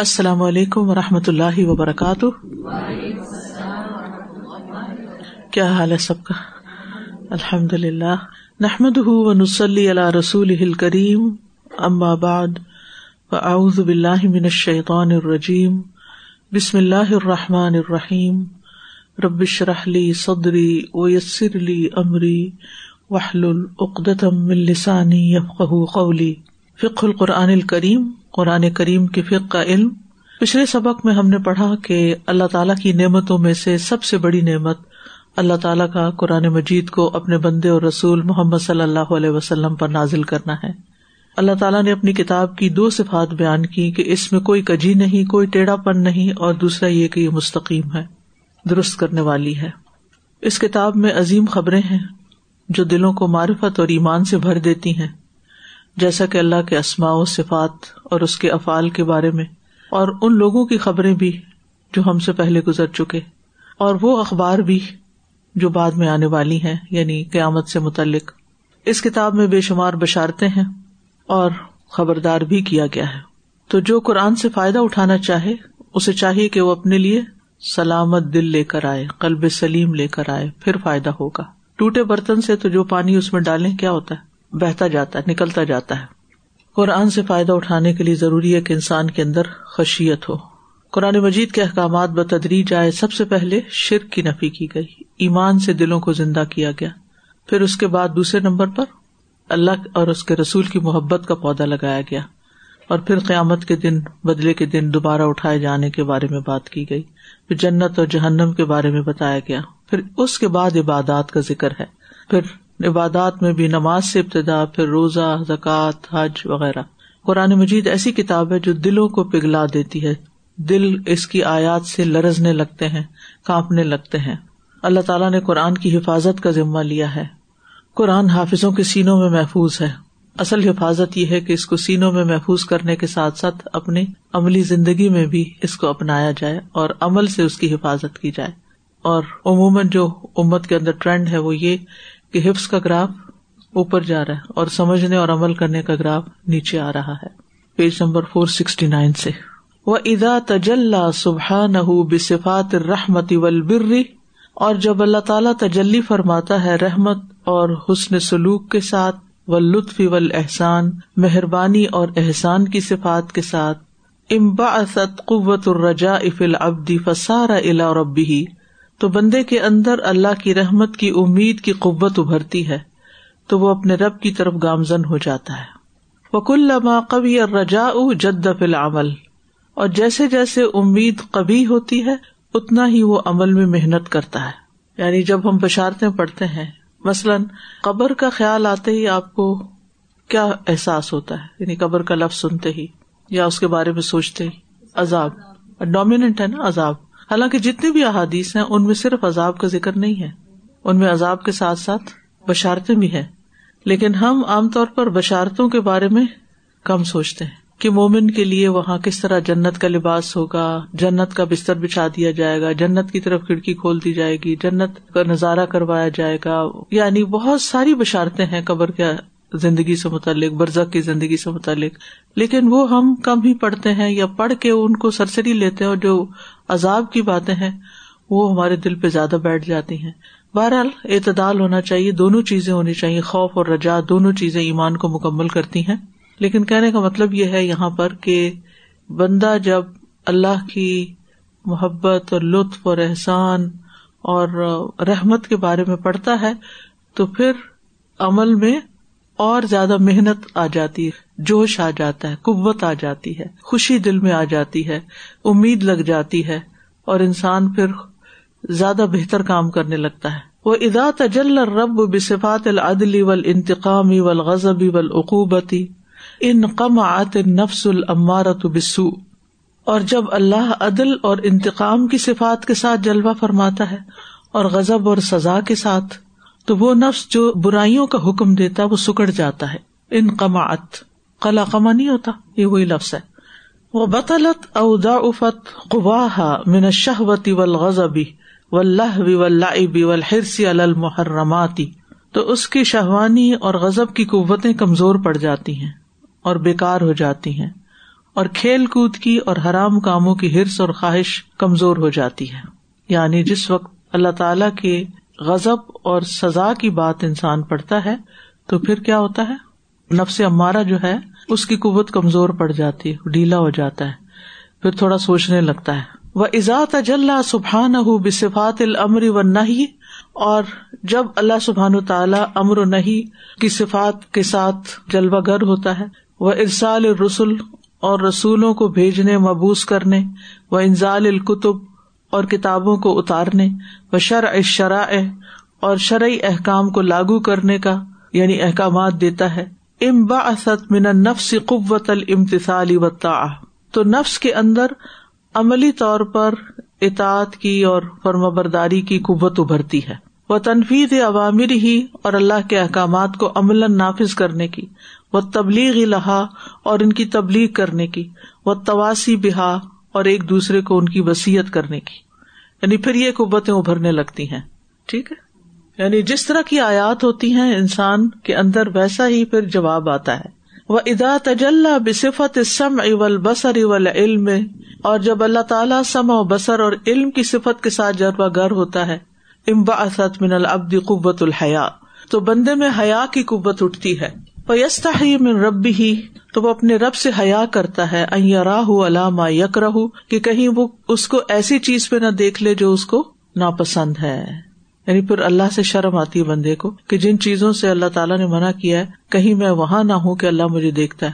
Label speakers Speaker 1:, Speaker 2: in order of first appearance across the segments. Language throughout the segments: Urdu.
Speaker 1: السلام علیکم و رحمۃ اللہ وبرکاتہ۔ کیا حال ہے سب کا؟ الحمد للہ نحمد و نسلی اللہ رسول کریم بعد و باللہ من الشیطان الرجیم۔ بسم اللہ الرحمٰن الرحیم۔ ربش رحلی صدری و یسر علی عمری وحل العقدم السانی قولی۔ فق القرآن الکریم، قرآن کریم کے فق کا علم۔ پچھلے سبق میں ہم نے پڑھا کہ اللہ تعالیٰ کی نعمتوں میں سے سب سے بڑی نعمت اللہ تعالیٰ کا قرآن مجید کو اپنے بندے اور رسول محمد صلی اللہ علیہ وسلم پر نازل کرنا ہے۔ اللہ تعالیٰ نے اپنی کتاب کی دو صفات بیان کی کہ اس میں کوئی کجی نہیں، کوئی ٹیڑھا پن نہیں اور دوسرا یہ کہ یہ مستقیم ہے، درست کرنے والی ہے۔ اس کتاب میں عظیم خبریں ہیں جو دلوں کو معرفت اور ایمان سے بھر دیتی ہیں۔ جیسا کہ اللہ کے اسماء و صفات اور اس کے افعال کے بارے میں اور ان لوگوں کی خبریں بھی جو ہم سے پہلے گزر چکے اور وہ اخبار بھی جو بعد میں آنے والی ہیں یعنی قیامت سے متعلق۔ اس کتاب میں بے شمار بشارتے ہیں اور خبردار بھی کیا گیا ہے۔ تو جو قرآن سے فائدہ اٹھانا چاہے، اسے چاہیے کہ وہ اپنے لیے سلامت دل لے کر آئے، قلب سلیم لے کر آئے، پھر فائدہ ہوگا۔ ٹوٹے برتن سے تو جو پانی اس میں ڈالیں، کیا ہوتا ہے؟ بہتا جاتا ہے، نکلتا جاتا ہے۔ قرآن سے فائدہ اٹھانے کے لیے ضروری ہے کہ انسان کے اندر خشیت ہو۔ قرآن مجید کے احکامات بتدریج آئے۔ سب سے پہلے شرک کی نفی کی گئی۔ ایمان سے دلوں کو زندہ کیا گیا۔ پھر اس کے بعد دوسرے نمبر پر اللہ اور اس کے رسول کی محبت کا پودا لگایا گیا۔ اور پھر قیامت کے دن، بدلے کے دن دوبارہ اٹھائے جانے کے بارے میں بات کی گئی۔ پھر جنت اور جہنم کے بارے میں بتایا گیا۔ پھر اس کے بعد عبادات کا ذکر ہے۔ پھر عبادات میں بھی نماز سے ابتدا، پھر روزہ، زکوٰۃ، حج وغیرہ۔ قرآن مجید ایسی کتاب ہے جو دلوں کو پگھلا دیتی ہے۔ دل اس کی آیات سے لرزنے لگتے ہیں، کانپنے لگتے ہیں۔ اللہ تعالیٰ نے قرآن کی حفاظت کا ذمہ لیا ہے۔ قرآن حافظوں کے سینوں میں محفوظ ہے۔ اصل حفاظت یہ ہے کہ اس کو سینوں میں محفوظ کرنے کے ساتھ ساتھ اپنی عملی زندگی میں بھی اس کو اپنایا جائے اور عمل سے اس کی حفاظت کی جائے۔ اور عموماً جو امت کے اندر ٹرینڈ ہے وہ یہ کہ حفظ کا گراف اوپر جا رہا ہے اور سمجھنے اور عمل کرنے کا گراف نیچے آ رہا ہے۔ Page number four sixty nine سے۔ وہ ادا تجلّہ سبحان بصفات رحمتی ولبری اور جب اللہ تعالیٰ تجلی فرماتا ہے رحمت اور حسن سلوک کے ساتھ و لطف و احسان مہربانی اور احسان کی صفات کے ساتھ امبا اسد قوت الرجا اف العبدی فسارا الا ربی تو بندے کے اندر اللہ کی رحمت کی امید کی قوت ابھرتی ہے، تو وہ اپنے رب کی طرف گامزن ہو جاتا ہے۔ وکل کبھی اور رجا جد فل عمل اور جیسے جیسے امید کبھی ہوتی ہے، اتنا ہی وہ عمل میں محنت کرتا ہے۔ یعنی جب ہم بشارتیں پڑھتے ہیں، مثلاً قبر کا خیال آتے ہی آپ کو کیا احساس ہوتا ہے؟ یعنی قبر کا لفظ سنتے ہی یا اس کے بارے میں سوچتے ہی؟ عذاب۔ ڈومیننٹ ہے نا عذاب۔ حالانکہ جتنی بھی احادیث ہیں، ان میں صرف عذاب کا ذکر نہیں ہے۔ ان میں عذاب کے ساتھ ساتھ بشارتیں بھی ہیں۔ لیکن ہم عام طور پر بشارتوں کے بارے میں کم سوچتے ہیں کہ مومن کے لیے وہاں کس طرح جنت کا لباس ہوگا، جنت کا بستر بچھا دیا جائے گا، جنت کی طرف کھڑکی کھول دی جائے گی، جنت کا نظارہ کروایا جائے گا۔ یعنی بہت ساری بشارتیں ہیں قبر کے زندگی سے متعلق برزک کی زندگی سے متعلق۔ لیکن وہ ہم کم ہی پڑھتے ہیں یا پڑھ کے ان کو سرسری لیتے ہیں اور جو عذاب کی باتیں ہیں، وہ ہمارے دل پہ زیادہ بیٹھ جاتی ہیں۔ بہرحال، اعتدال ہونا چاہیے، دونوں چیزیں ہونی چاہیے۔ خوف اور رجا دونوں چیزیں ایمان کو مکمل کرتی ہیں۔ لیکن کہنے کا مطلب یہ ہے یہاں پر کہ بندہ جب اللہ کی محبت اور لطف اور احسان اور رحمت کے بارے میں پڑھتا ہے، تو پھر عمل میں اور زیادہ محنت آ جاتی ہے، جوش آ جاتا ہے، قوت آ جاتی ہے، خوشی دل میں آ جاتی ہے، امید لگ جاتی ہے اور انسان پھر زیادہ بہتر کام کرنے لگتا ہے۔ وہ ادا تجل رب بصفات العدلی ول انتقامی ول غزبی ول عقوبتی ان قم آت نفس المارت بسو اور جب اللہ عدل اور انتقام کی صفات کے ساتھ جلوہ فرماتا ہے اور غزب اور سزا کے ساتھ تو وہ نفس جو برائیوں کا حکم دیتا وہ سکڑ جاتا ہے۔ ان قماعت کلا قما نہیں ہوتا، یہ وہی لفظ ہے۔ وہ بطلت اودا افت قواہ من شہوتی و و اللہ ولابی ولحرسی المحرماتی تو اس کی شہوانی اور غزب کی قوتیں کمزور پڑ جاتی ہیں اور بیکار ہو جاتی ہیں۔ اور کھیل کود کی اور حرام کاموں کی ہرس اور خواہش کمزور ہو جاتی ہے۔ یعنی جس وقت اللہ تعالی کے غزب اور سزا کی بات انسان پڑھتا ہے، تو پھر کیا ہوتا ہے؟ نفس امارا جو ہے، اس کی قوت کمزور پڑ جاتی ہے، ڈھیلا ہو جاتا ہے، پھر تھوڑا سوچنے لگتا ہے۔ وہ ازات اجلّہ سبحان ہُ بصفات العمر و نہیں اور جب اللہ سبحان تعالیٰ امر و نہیں کی صفات کے ساتھ جلوہ گر ہوتا ہے وہ ارسال رسول اور رسولوں کو بھیجنے، مبوس کرنے، و انزال القتب اور کتابوں کو اتارنے، و شرع شرع اور شرعی احکام کو لاگو کرنے کا یعنی احکامات دیتا ہے۔ ام اسد من نفس قوت المتصالی و تو نفس کے اندر عملی طور پر اطاط کی اور فرم برداری کی قوت ابھرتی ہے۔ وہ تنفیز عوامر ہی اور اللہ کے احکامات کو عمل نافذ کرنے کی۔ وہ تبلیغ لہا اور ان کی تبلیغ کرنے کی۔ وہ تواسی بہا اور ایک دوسرے کو ان کی وسیعت کرنے کی۔ یعنی پھر یہ قوتیں ابھرنے لگتی ہیں۔ ٹھیک ہے؟ یعنی جس طرح کی آیات ہوتی ہیں، انسان کے اندر ویسا ہی پھر جواب آتا ہے۔ وہ ادا تجلّہ بصفت سم اول بسر اول علم اور جب اللہ تعالیٰ سم و بسر اور علم کی صفت کے ساتھ جربہ گر ہوتا ہے امبا اسد من العبد قوت الحیا تو بندے میں حیا کی قوت اٹھتی ہے۔ من رب ہی تو وہ اپنے رب سے حیا کرتا ہے راہ علامہ یک رہ کہ کہیں وہ اس کو ایسی چیز پہ نہ دیکھ لے جو اس کو ناپسند ہے۔ یعنی پھر اللہ سے شرم آتی ہے بندے کو، کہ جن چیزوں سے اللہ تعالیٰ نے منع کیا ہے، کہیں میں وہاں نہ ہوں کہ اللہ مجھے دیکھتا ہے۔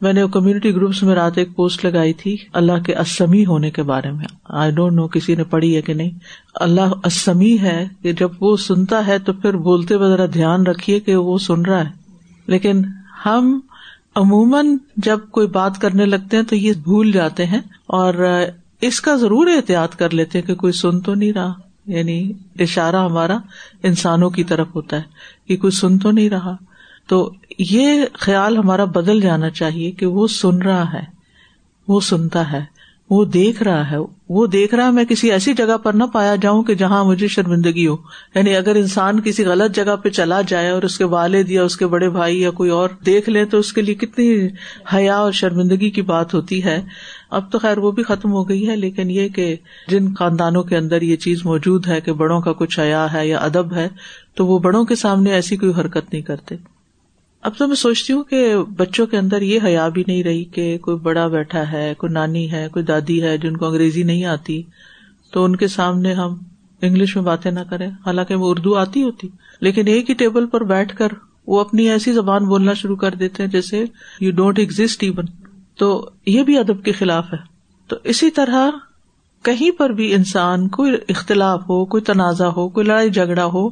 Speaker 1: میں نے کمیونٹی گروپس میں رات ایک پوسٹ لگائی تھی، اللہ کے اسمی ہونے کے بارے میں۔ آئی ڈونٹ نو کسی نے پڑھی ہے کہ نہیں؟ اللہ اسمی ہے، کہ جب وہ سنتا ہے تو پھر بولتے ہوئے ذرا دھیان رکھیے کہ وہ سن رہا ہے۔ لیکن ہم عموماً جب کوئی بات کرنے لگتے ہیں تو یہ بھول جاتے ہیں اور اس کا ضرور احتیاط کر لیتے ہیں کہ کوئی سن تو نہیں رہا۔ یعنی اشارہ ہمارا انسانوں کی طرف ہوتا ہے کہ کوئی سن تو نہیں رہا۔ تو یہ خیال ہمارا بدل جانا چاہیے کہ وہ سن رہا ہے، وہ سنتا ہے۔ وہ دیکھ رہا ہے، وہ دیکھ رہا ہے، میں کسی ایسی جگہ پر نہ پایا جاؤں کہ جہاں مجھے شرمندگی ہو۔ یعنی اگر انسان کسی غلط جگہ پہ چلا جائے اور اس کے والد یا اس کے بڑے بھائی یا کوئی اور دیکھ لے، تو اس کے لیے کتنی حیا اور شرمندگی کی بات ہوتی ہے۔ اب تو خیر وہ بھی ختم ہو گئی ہے، لیکن یہ کہ جن خاندانوں کے اندر یہ چیز موجود ہے کہ بڑوں کا کچھ حیا ہے یا ادب ہے، تو وہ بڑوں کے سامنے ایسی کوئی حرکت نہیں کرتے۔ اب تو میں سوچتی ہوں کہ بچوں کے اندر یہ حیا بھی نہیں رہی کہ کوئی بڑا بیٹھا ہے، کوئی نانی ہے، کوئی دادی ہے جن کو انگریزی نہیں آتی، تو ان کے سامنے ہم انگلش میں باتیں نہ کریں۔ حالانکہ وہ اردو آتی ہوتی، لیکن ایک ہی ٹیبل پر بیٹھ کر وہ اپنی ایسی زبان بولنا شروع کر دیتے ہیں جیسے یو ڈونٹ ایگزٹ ایون تو یہ بھی ادب کے خلاف ہے۔ تو اسی طرح کہیں پر بھی انسان کوئی اختلاف ہو، کوئی تنازع ہو، کوئی لڑائی جھگڑا ہو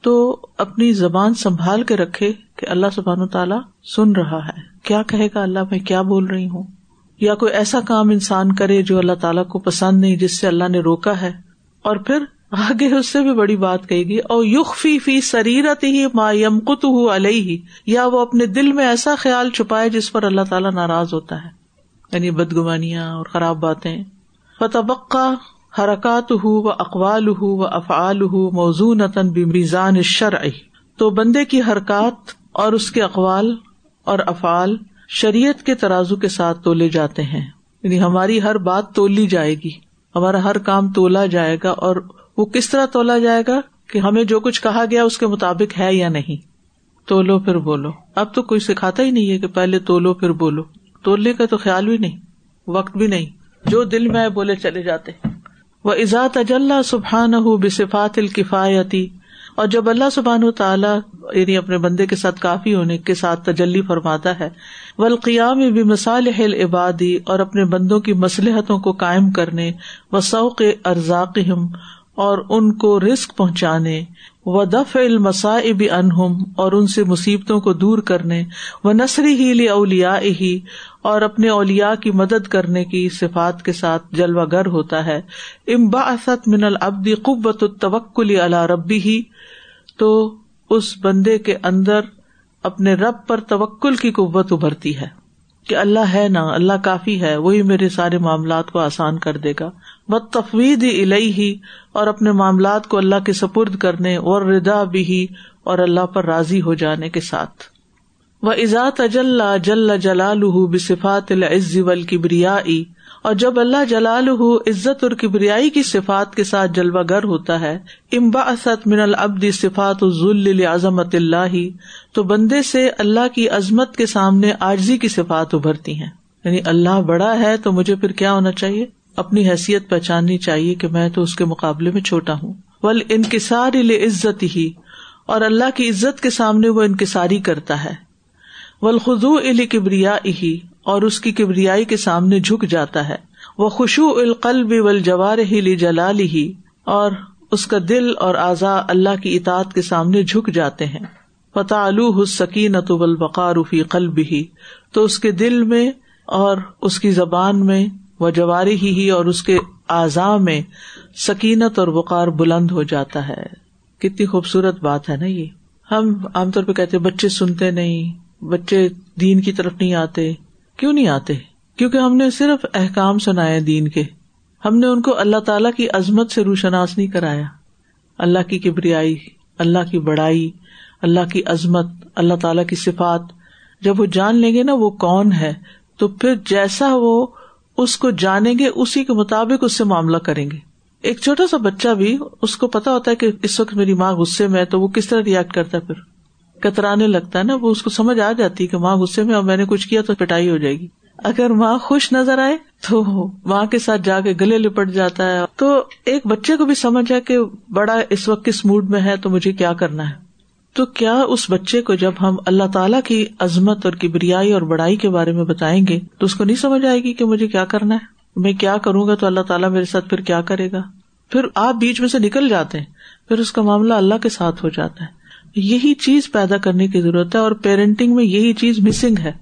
Speaker 1: تو اپنی زبان سنبھال کے رکھے کہ اللہ سبحان و تعالیٰ سن رہا ہے۔ کیا کہے گا اللہ میں کیا بول رہی ہوں؟ یا کوئی ایسا کام انسان کرے جو اللہ تعالیٰ کو پسند نہیں، جس سے اللہ نے روکا ہے؟ اور پھر آگے اس سے بھی بڑی بات کہے گی اور یوگ فی فی سریرت ہی ما یم کت یا وہ اپنے دل میں ایسا خیال چھپائے جس پر اللہ تعالیٰ ناراض ہوتا ہے۔ یعنی بدگمانیاں اور خراب باتیں۔ فتبقہ حرکات ہُو و اقوال ہُو و افعال ہُو موزون بمیزان شرع تو بندے کی حرکات اور اس کے اقوال اور افعال شریعت کے ترازو کے ساتھ تولے جاتے ہیں. یعنی ہماری ہر بات تولی جائے گی. ہمارا ہر کام تولا جائے گا اور وہ کس طرح تولا جائے گا کہ ہمیں جو کچھ کہا گیا اس کے مطابق ہے یا نہیں. تولو پھر بولو. اب تو کوئی سکھاتا ہی نہیں ہے کہ پہلے تولو پھر بولو. تولنے کا تو خیال بھی نہیں. وقت بھی نہیں. جو دل میں بولے چلے جاتے. ہیں وہ ازات اجلّہ سبحان ہُ بصفات الکفایتی اور جب اللہ سبحان تعالیٰ یعنی اپنے بندے کے ساتھ کافی ہونے کے ساتھ تجلی فرماتا ہے ولقیام بھی مسالح عبادی اور اپنے بندوں کی مصلحتوں کو قائم کرنے و سوق ارزاق اور ان کو رسک پہنچانے و دف المسائب انہم اور ان سے مصیبتوں کو دور کرنے و نثری ہی لی اولیا ہی اور اپنے اولیا کی مدد کرنے کی صفات کے ساتھ جلوہ گر ہوتا ہے۔ امبا اسد من العبدی قبت التوکلی اللہ ربی ہی تو اس بندے کے اندر اپنے رب پر توکل کی قوت ابھرتی ہے۔ کہ اللہ ہے نا، اللہ کافی ہے، وہی میرے سارے معاملات کو آسان کر دے گا۔ بد تفوید الہی ہی اور اپنے معاملات کو اللہ کے سپرد کرنے اور ردا بھی اور اللہ پر راضی ہو جانے کے ساتھ۔ وہ ایزا تجلّہ جل جلال بصفات العز والکبریائی اور جب اللہ جلال عزت اور کبریائی کی صفات کے ساتھ جلوہ گر ہوتا ہے امبا اسد من العبد صفات ذل عظمت اللہ، تو بندے سے اللہ کی عظمت کے سامنے آجزی کی صفات ابھرتی ہیں۔ یعنی اللہ بڑا ہے تو مجھے پھر کیا ہونا چاہیے؟ اپنی حیثیت پہچاننی چاہیے کہ میں تو اس کے مقابلے میں چھوٹا ہوں۔ ول انکسار عزت ہی اور اللہ کی عزت کے سامنے وہ انکساری کرتا ہے۔ ولخو علی کبریا ہی اور اس کی کبریائی کے سامنے جھک جاتا ہے۔ وہ خوشو القلب جوار ہی جلال ہی اور اس کا دل اور اعضا اللہ کی اطاعت کے سامنے جھک جاتے ہیں۔ فتح السکینت البقار فی قلب ہی تو اس کے دل میں اور اس کی زبان میں وہ جواری ہی اور اس کے اعضاء میں سکینت اور وقار بلند ہو جاتا ہے۔ کتنی خوبصورت بات ہے نا یہ۔ ہم عام طور پہ کہتے بچے سنتے نہیں۔ بچے دین کی طرف نہیں آتے، کیوں نہیں آتے؟ کیونکہ ہم نے صرف احکام سنایا دین کے۔ ہم نے ان کو اللہ تعالی کی عظمت سے روشناس نہیں کرایا۔ اللہ کی کبریائی، اللہ کی بڑائی، اللہ کی عظمت، اللہ تعالی کی صفات۔ جب وہ جان لیں گے نا وہ کون ہے، تو پھر جیسا وہ اس کو جانیں گے، اسی کے مطابق اس سے معاملہ کریں گے۔ ایک چھوٹا سا بچہ بھی، اس کو پتا ہوتا ہے کہ اس وقت میری ماں غصے میں تو وہ کس طرح ریئیکٹ کرتا ہے پھر؟ کترانے لگتا ہے نا، وہ اس کو سمجھ آ جاتی ہے کہ ماں غصے میں اور میں نے کچھ کیا تو پٹائی ہو جائے گی۔ اگر ماں خوش نظر آئے تو ماں کے ساتھ جا کے گلے لپٹ جاتا ہے۔ تو ایک بچے کو بھی سمجھ ہے کہ بڑا اس وقت کس موڈ میں ہے، تو مجھے کیا کرنا ہے؟ تو کیا اس بچے کو جب ہم اللہ تعالیٰ کی عظمت اور کبریائی اور بڑائی کے بارے میں بتائیں گے، تو اس کو نہیں سمجھ آئے گی کہ مجھے کیا کرنا ہے؟ میں کیا کروں گا تو اللہ تعالیٰ میرے ساتھ پھر کیا کرے گا؟ پھر آپ بیچ میں سے نکل جاتے ہیں، پھر اس کا معاملہ اللہ کے ساتھ ہو جاتا ہے۔ یہی چیز پیدا کرنے کی ضرورت ہے اور پیرنٹنگ میں یہی چیز مسنگ ہے۔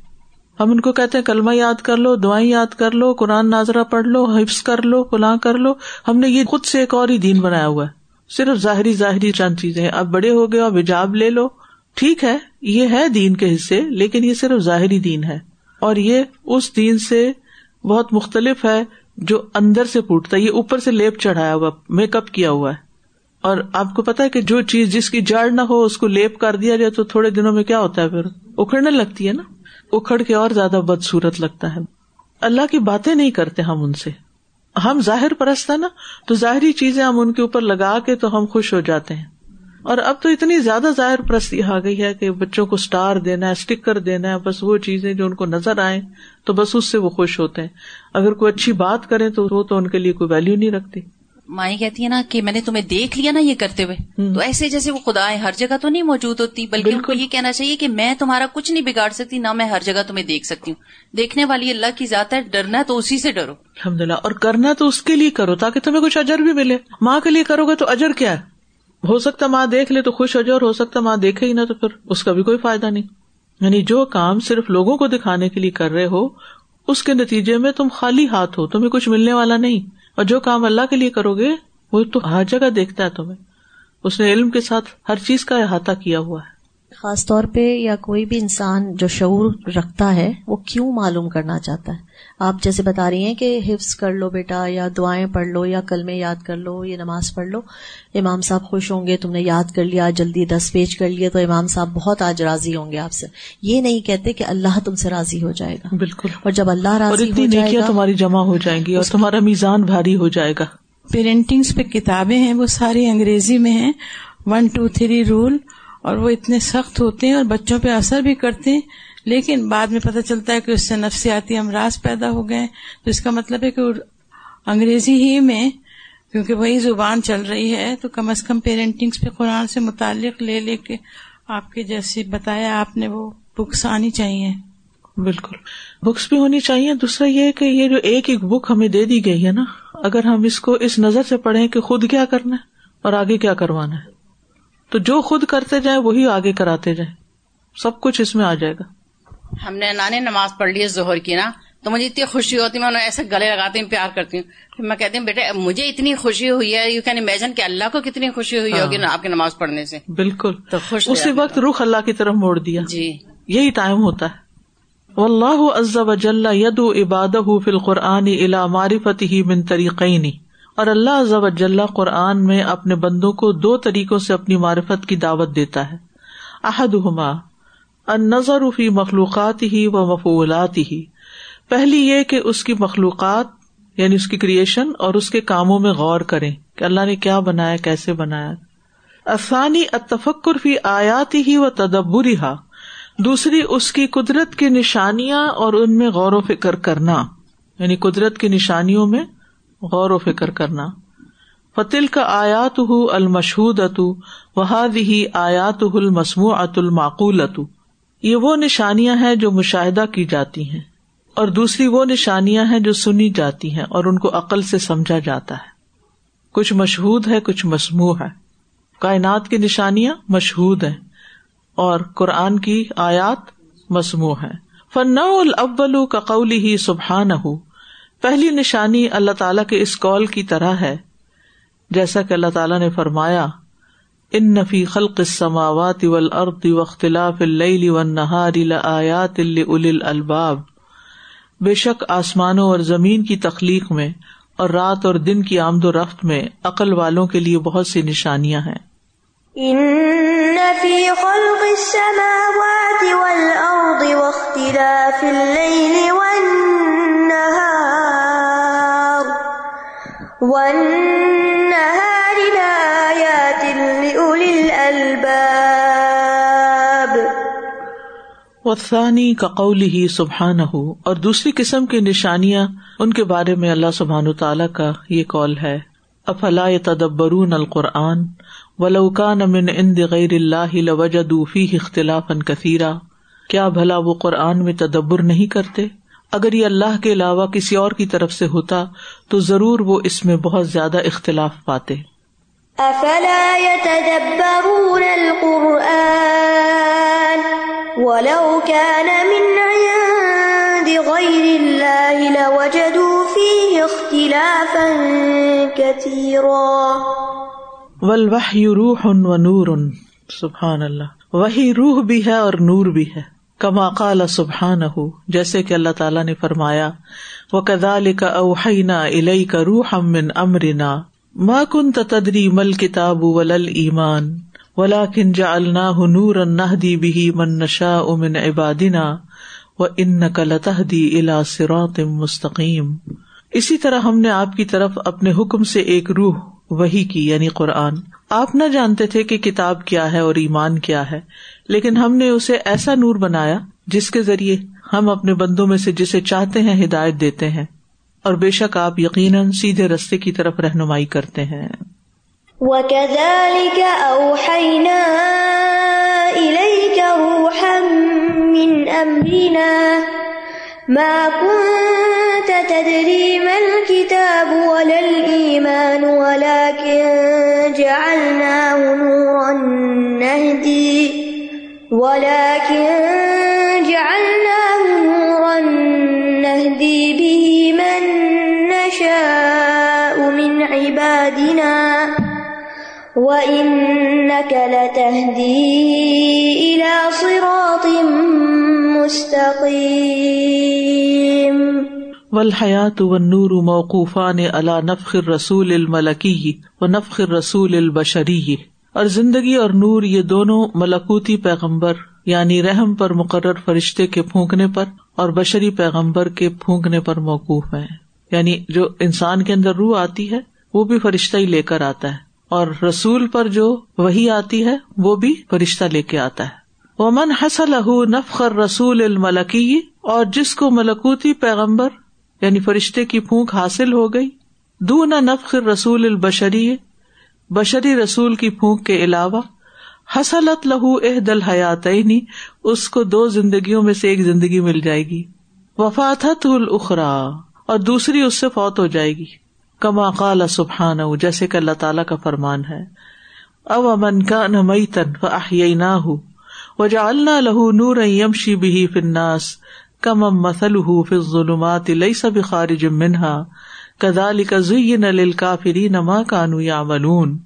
Speaker 1: ہم ان کو کہتے ہیں کلمہ یاد کر لو، دعائیں یاد کر لو، قرآن ناظرہ پڑھ لو، حفظ کر لو، فلاں کر لو۔ ہم نے یہ خود سے ایک اور ہی دین بنایا ہوا ہے۔ صرف ظاہری ظاہری چند چیزیں اب بڑے ہو گئے اب حجاب لے لو۔ ٹھیک ہے، یہ ہے دین کے حصے، لیکن یہ صرف ظاہری دین ہے۔ اور یہ اس دین سے بہت مختلف ہے جو اندر سے پوٹتا ہے۔ یہ اوپر سے لیپ چڑھایا ہوا میک اپ کیا ہوا ہے۔ اور آپ کو پتا ہے کہ جو چیز جس کی جڑ نہ ہو، اس کو لیپ کر دیا جائے تو تھوڑے دنوں میں کیا ہوتا ہے پھر؟ اکھڑنے لگتی ہے نا؟ اکھڑ کے اور زیادہ بدسورت لگتا ہے۔ اللہ کی باتیں نہیں کرتے ہم ان سے۔ ہم ظاہر پرست ہے نا؟ تو ظاہری چیزیں ہم ان کے اوپر لگا کے تو ہم خوش ہو جاتے ہیں۔ اور اب تو اتنی زیادہ ظاہر پرستی آ گئی ہے کہ بچوں کو اسٹار دینا ہے اسٹیکر دینا ہے، بس وہ چیزیں جو ان کو نظر آئے تو بس اس سے وہ خوش ہوتے ہیں۔ اگر کوئی اچھی بات کرے تو وہ تو ان کے لیے کوئی ویلو نہیں رکھتی۔
Speaker 2: مائیں کہتی ہے نا کہ میں نے تمہیں دیکھ لیا نا یہ کرتے ہوئے۔ تو ایسے جیسے وہ خدا ہر جگہ تو نہیں موجود ہوتی بلکہ ان کو یہ کہنا چاہیے کہ میں تمہارا کچھ نہیں بگاڑ سکتی نہ میں ہر جگہ تمہیں دیکھ سکتی ہوں۔ دیکھنے والی اللہ کی ذات ہے ڈرنا تو اسی سے ڈرو۔
Speaker 1: الحمد للہ اور کرنا تو اس کے لیے کرو تاکہ تمہیں کچھ اجر بھی ملے۔ ماں کے لیے کرو گے تو اجر کیا ہے؟ ہو سکتا ماں دیکھ لے تو خوش ہو جائے اور ہو سکتا ماں دیکھے ہی نہ تو پھر اس کا بھی کوئی فائدہ نہیں۔ یعنی جو کام صرف لوگوں کو دکھانے کے لیے کر رہے ہو اس کے نتیجے میں تم خالی ہاتھ ہو تمہیں کچھ ملنے والا نہیں۔ اور جو کام اللہ کے لیے کرو گے، وہ تو ہر جگہ دیکھتا ہے تمہیں۔ اس نے علم کے ساتھ ہر چیز کا احاطہ کیا ہوا ہے۔
Speaker 3: خاص طور پہ یا کوئی بھی انسان جو شعور رکھتا ہے وہ کیوں معلوم کرنا چاہتا ہے؟ آپ جیسے بتا رہی ہیں کہ حفظ کر لو بیٹا یا دعائیں پڑھ لو یا کل میں یاد کر لو یا نماز پڑھ لو۔ امام صاحب خوش ہوں گے تم نے یاد کر لیا جلدی دس پیج کر لیا تو امام صاحب بہت آج راضی ہوں گے آپ سے۔ یہ نہیں کہتے کہ اللہ تم سے راضی ہو جائے گا۔
Speaker 1: بالکل۔
Speaker 3: اور جب اللہ راضی
Speaker 1: ہو جائے گا تمہاری جمع ہو جائیں گی اور تمہارا میزان بھاری ہو جائے گا۔
Speaker 4: پیرنٹنگس پہ کتابیں ہیں وہ ساری انگریزی میں ہیں۔ ون ٹو تھری رول اور وہ اتنے سخت ہوتے ہیں اور بچوں پہ اثر بھی کرتے ہیں، لیکن بعد میں پتہ چلتا ہے کہ اس سے نفسیاتی امراض پیدا ہو گئے تو اس کا مطلب ہے کہ انگریزی ہی میں، کیونکہ وہی زبان چل رہی ہے، تو کم از کم پیرنٹنگس پہ قرآن سے متعلق لے لے کے آپ کے جیسے بتایا آپ نے وہ بکس آنی چاہیے۔
Speaker 1: بالکل۔ بکس بھی ہونی چاہیے۔ دوسرا یہ کہ یہ جو ایک ایک بک ہمیں دے دی گئی ہے نا، اگر ہم اس کو اس نظر سے پڑھیں کہ خود کیا کرنا ہے اور آگے کیا کروانا ہے۔ تو جو خود کرتے جائیں وہی آگے کراتے جائیں۔ سب کچھ اس میں آ جائے گا۔
Speaker 2: ہم نے نانے نماز پڑھ لی ظہر کی نا تو مجھے اتنی خوشی ہوتی ہے میں انہیں ایسے گلے لگاتی ہوں پیار کرتی ہوں۔ پھر میں کہتی ہوں بیٹے مجھے اتنی خوشی ہوئی ہے یو کین امیجن کہ اللہ کو کتنی خوشی ہوئی ہوگی ہاں۔ آپ کی نماز پڑھنے سے۔
Speaker 1: بالکل۔ تو خوش اسی وقت رخ اللہ کی طرف موڑ دیا۔
Speaker 2: جی۔
Speaker 1: یہی ٹائم ہوتا ہے۔ اللہ عز وجل ید عباد فی القرآن الا معرفت ہی من طریقین۔ اور اللہ عز قرآن میں اپنے بندوں کو دو طریقوں سے اپنی معرفت کی دعوت دیتا ہے۔ احد ہما ان نظر فی مخلوقات ہی و مفولات ہی پہلی یہ کہ اس کی مخلوقات یعنی اس کی کریشن اور اس کے کاموں میں غور کریں کہ اللہ نے کیا بنایا، کیسے بنایا۔ افسانی اتفکر فی آیات ہی و تدبر ہا دوسری اس کی قدرت کی نشانیاں اور ان میں غور و فکر کرنا۔ یعنی قدرت کی نشانیوں میں غور و فکر کرنا۔ فتل کا آیات المشہود اتو وہاد ہی آیات المسمو ات المعقول اتو یہ وہ نشانیاں ہیں جو مشاہدہ کی جاتی ہیں اور دوسری وہ نشانیاں ہیں جو سنی جاتی ہیں اور ان کو عقل سے سمجھا جاتا ہے۔ کچھ مشہور ہے، کچھ مسموع ہے۔ کائنات کی نشانیاں مشہور ہیں اور قرآن کی آیات مسموع ہے فن الاول کا قولی ہی سبحان ہو پہلی نشانی اللہ تعالی کے اس قول کی طرح ہے۔ جیسا کہ اللہ تعالیٰ نے فرمایا، ان نفی خلق السماوات والارض واختلاف اللیل والنہار لآیات لأولی الالباب۔ بے شک آسمانوں اور زمین کی تخلیق میں اور رات اور دن کی آمد و رفت میں عقل والوں کے لیے بہت سی نشانیاں ہیں۔ ان فی خلق السماوات والارض واختلاف الليل والنهار وسانی کا قول ہی سبحان ہو اور دوسری قسم کی نشانیاں، ان کے بارے میں اللہ سبحان تعالیٰ کا یہ قول ہے۔ افلا تدبرون القرآن ولوکان من عند غیر اللہ لوجدوا فیہ اختلافا کثیرا۔ کیا بھلا وہ قرآن میں تدبر نہیں کرتے؟ اگر یہ اللہ کے علاوہ کسی اور کی طرف سے ہوتا تو ضرور وہ اس میں بہت زیادہ اختلاف پاتے۔ افلا يتدبرون القرآن ولو كان من عند غير الله لوجدوا فيه اختلافا كثيرا۔ والوحي روح ونور سبحان اللہ۔ وہی روح بھی ہے اور نور بھی ہے۔ کما قال سبحان ہو جیسے کہ اللہ تعالیٰ نے فرمایا وہ کدال کا اوہینا الئی کا روح من امرنا۔ ما کن تدری مل کتاب ولل ایمان ولا کن جا اللہ نور نہ دی بھی من نشا امن عبادنا و ان نقلتہ دی الا سرات مستقیم۔ اسی طرح ہم نے آپ کی طرف اپنے حکم سے ایک روح وہی کی یعنی قرآن۔ آپ نہ جانتے تھے کہ کتاب کیا ہے اور ایمان کیا ہے۔ لیکن ہم نے اسے ایسا نور بنایا جس کے ذریعے ہم اپنے بندوں میں سے جسے چاہتے ہیں ہدایت دیتے ہیں اور بے شک آپ یقیناً سیدھے رستے کی طرف رہنمائی کرتے ہیں۔
Speaker 5: وَكَذَلِكَ أَوْحَيْنَا إِلَيْكَ رُوحًا مِّنْ أَمْرِنَا مَا كُنْتَ تَدْرِي مَا الْكِتَابُ وَلَا الْإِيمَانُ وَلَكِنْ جَعَلْنَاهُ نُورًا نَهْدِي وَلَكِنْ جَعَلْنَاهُ نُورًا نَهْدِي بِهِ مَن نَّشَاءُ مِنْ عِبَادِنَا
Speaker 1: والحیات والنور موقوفان على نفخ الرسول الملکی و نفخ الرسول البشری. اور زندگی اور نور یہ دونوں ملکوتی پیغمبر یعنی رحم پر مقرر فرشتے کے پھونکنے پر اور بشری پیغمبر کے پھونکنے پر موقوف ہیں۔ یعنی جو انسان کے اندر روح آتی ہے، وہ بھی فرشتہ ہی لے کر آتا ہے۔ اور رسول پر جو وہی آتی ہے، وہ بھی فرشتہ لے کے آتا ہے۔ وہ من حسل نفخر رسول الملکی اور جس کو ملکوتی پیغمبر یعنی فرشتے کی پھونک حاصل ہو گئی دو نہ نفخر رسول البشری بشری رسول کی پھونک کے علاوہ حسلت لہو اح دل حیات اس کو دو زندگیوں میں سے ایک زندگی مل جائے گی۔ وفات الخرا اور دوسری اس سے فوت ہو جائے گی۔ کما قال سبحان جیسے کہ اللہ تعالیٰ کا فرمان ہے۔ او امن کا نئی تن و نہ ہو و جا اللہ لہو نور یمشی بھی فناس کم ام مسل ہُ فض ظلمات لئی سب خارج منہا۔ کدال نل کافری نما کانو یا ملون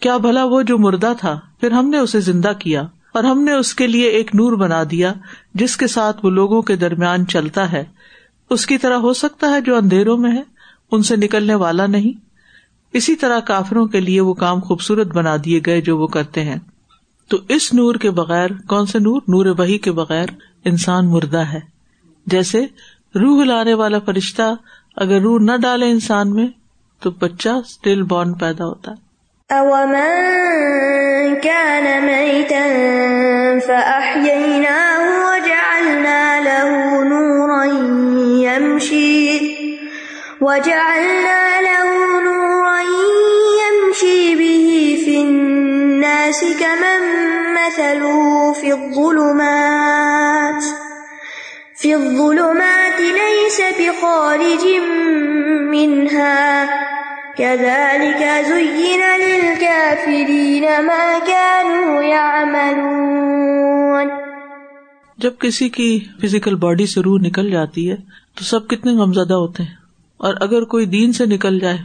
Speaker 1: کیا بھلا وہ جو مردہ تھا، پھر ہم نے اسے زندہ کیا اور ہم نے اس کے لیے ایک نور بنا دیا جس کے ساتھ وہ لوگوں کے درمیان چلتا ہے۔ اس کی طرح ہو سکتا ہے جو اندھیروں میں ہے، ان سے نکلنے والا نہیں۔ اسی طرح کافروں کے لیے وہ کام خوبصورت بنا دیے گئے جو وہ کرتے ہیں۔ تو اس نور کے بغیر، کون سے نور؟ نور وحی کے بغیر انسان مردہ ہے۔ جیسے روح لانے والا فرشتہ اگر روح نہ ڈالے انسان میں، تو بچہ اسٹل بورن پیدا ہوتا ہے۔
Speaker 5: أَوَمَنْ كَانَ مَيْتًا فَأَحْيَيْنَاهُ وَجَعَلْنَا لَهُ نُورًا يَمْشِي۔ وَجَعَلْنَا لَهُ نُورًا يَمْشِي بِهِ فِي النَّاسِ كَمَنْ مَثَلُهُ فِي الظُّلُمَاتِ۔ فِي الظُّلُمَاتِ لَيْسَ بِخَارِجٍ مِنْهَا. كَذَلِكَ زُيِّنَ لِلْكَافِرِينَ مَا كَانُوا يَعْمَلُونَ.
Speaker 1: جب کسی کی فزیکل باڈی سے روح نکل جاتی ہے، تو سب کتنے غمزدہ ہوتے ہیں۔ اور اگر کوئی دین سے نکل جائے،